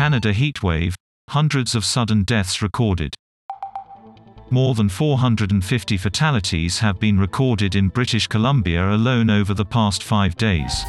Canada heatwave, hundreds of sudden deaths recorded. More than 450 fatalities have been recorded in British Columbia alone over the past five days.